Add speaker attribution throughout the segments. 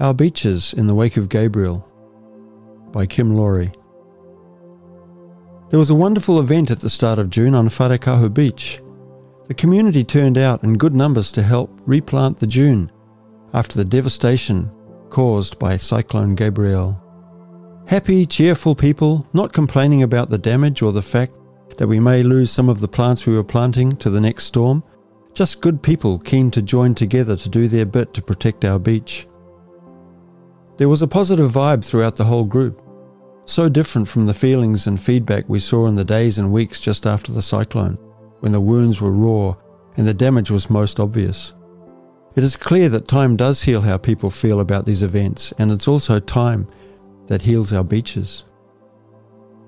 Speaker 1: Our Beaches in the Wake of Gabrielle by Kim Lawry. There was a wonderful event at the start of June on Wharekaho Beach. The community turned out in good numbers to help replant the dune after the devastation caused by Cyclone Gabrielle. Happy, cheerful people, not complaining about the damage or the fact that we may lose some of the plants we were planting to the next storm, just good people keen to join together to do their bit to protect our beach. There was a positive vibe throughout the whole group, so different from the feelings and feedback we saw in the days and weeks just after the cyclone, when the wounds were raw and the damage was most obvious. It is clear that time does heal how people feel about these events, and it's also time that heals our beaches.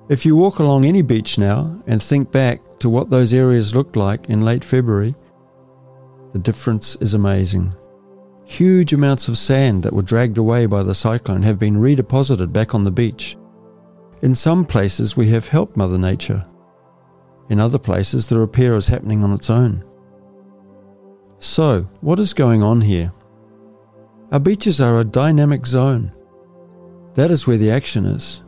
Speaker 1: If you walk along any beach now and think back to what those areas looked like in late February, the difference is amazing. Huge amounts of sand that were dragged away by the cyclone have been redeposited back on the beach. In some places, we have helped Mother Nature. In other places, the repair is happening on its own. So, what is going on here? Our beaches are a dynamic zone. That is where the action is.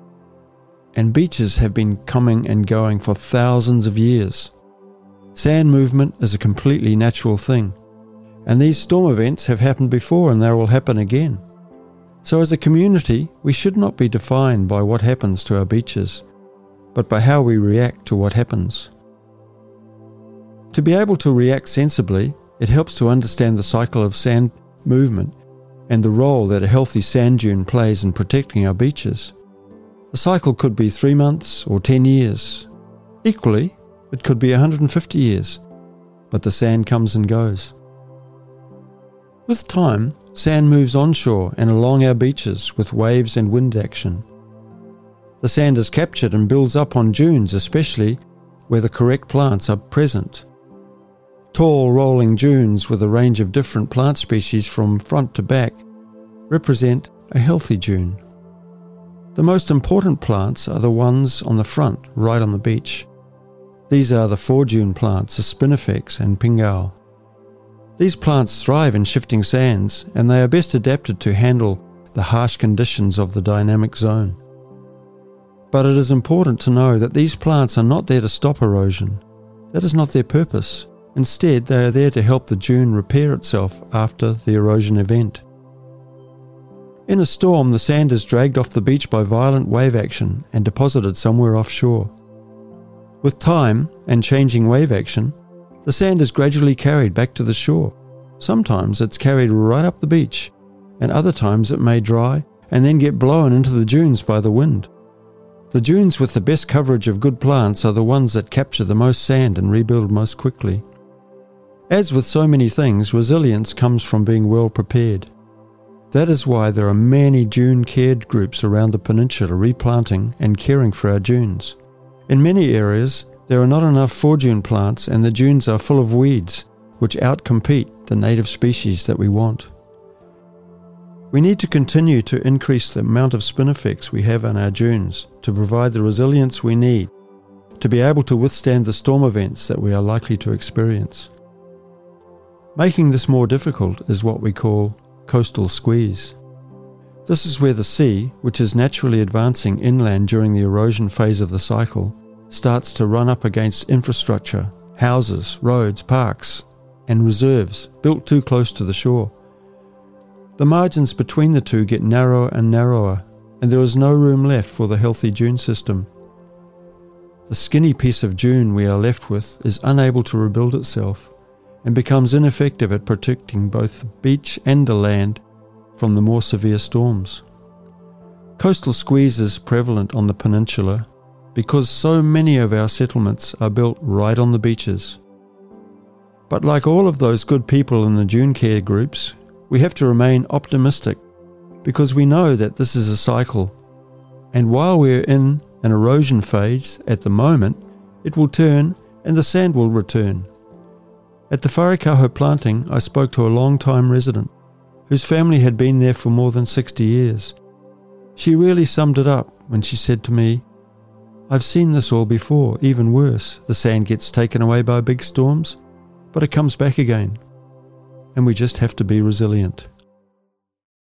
Speaker 1: And beaches have been coming and going for thousands of years. Sand movement is a completely natural thing. And these storm events have happened before and they will happen again. So, as a community, we should not be defined by what happens to our beaches, but by how we react to what happens. To be able to react sensibly, it helps to understand the cycle of sand movement and the role that a healthy sand dune plays in protecting our beaches. The cycle could be three months or 10 years. Equally, it could be 150 years, but the sand comes and goes. With time, sand moves onshore and along our beaches with waves and wind action. The sand is captured and builds up on dunes, especially where the correct plants are present. Tall rolling dunes with a range of different plant species from front to back represent a healthy dune. The most important plants are the ones on the front, right on the beach. These are the foredune plants, the spinifex and pingao. These plants thrive in shifting sands and they are best adapted to handle the harsh conditions of the dynamic zone. But it is important to know that these plants are not there to stop erosion. That is not their purpose. Instead, they are there to help the dune repair itself after the erosion event. In a storm, the sand is dragged off the beach by violent wave action and deposited somewhere offshore. With time and changing wave action, the sand is gradually carried back to the shore. Sometimes it's carried right up the beach, and other times it may dry and then get blown into the dunes by the wind. The dunes with the best coverage of good plants are the ones that capture the most sand and rebuild most quickly. As with so many things, resilience comes from being well prepared. That is why there are many dune cared groups around the peninsula replanting and caring for our dunes. In many areas, there are not enough foredune plants and the dunes are full of weeds, which outcompete the native species that we want. We need to continue to increase the amount of spinifex we have on our dunes to provide the resilience we need to be able to withstand the storm events that we are likely to experience. Making this more difficult is what we call coastal squeeze. This is where the sea, which is naturally advancing inland during the erosion phase of the cycle, starts to run up against infrastructure, houses, roads, parks, and reserves built too close to the shore. The margins between the two get narrower and narrower, and there is no room left for the healthy dune system. The skinny piece of dune we are left with is unable to rebuild itself and becomes ineffective at protecting both the beach and the land from the more severe storms. Coastal squeeze is prevalent on the peninsula because so many of our settlements are built right on the beaches. But like all of those good people in the dune care groups, we have to remain optimistic because we know that this is a cycle. And while we're in an erosion phase at the moment, it will turn and the sand will return. At the Wharekaho planting, I spoke to a long-time resident whose family had been there for more than 60 years. She really summed it up when she said to me, I've seen this all before, even worse. The sand gets taken away by big storms, but it comes back again. And we just have to be resilient.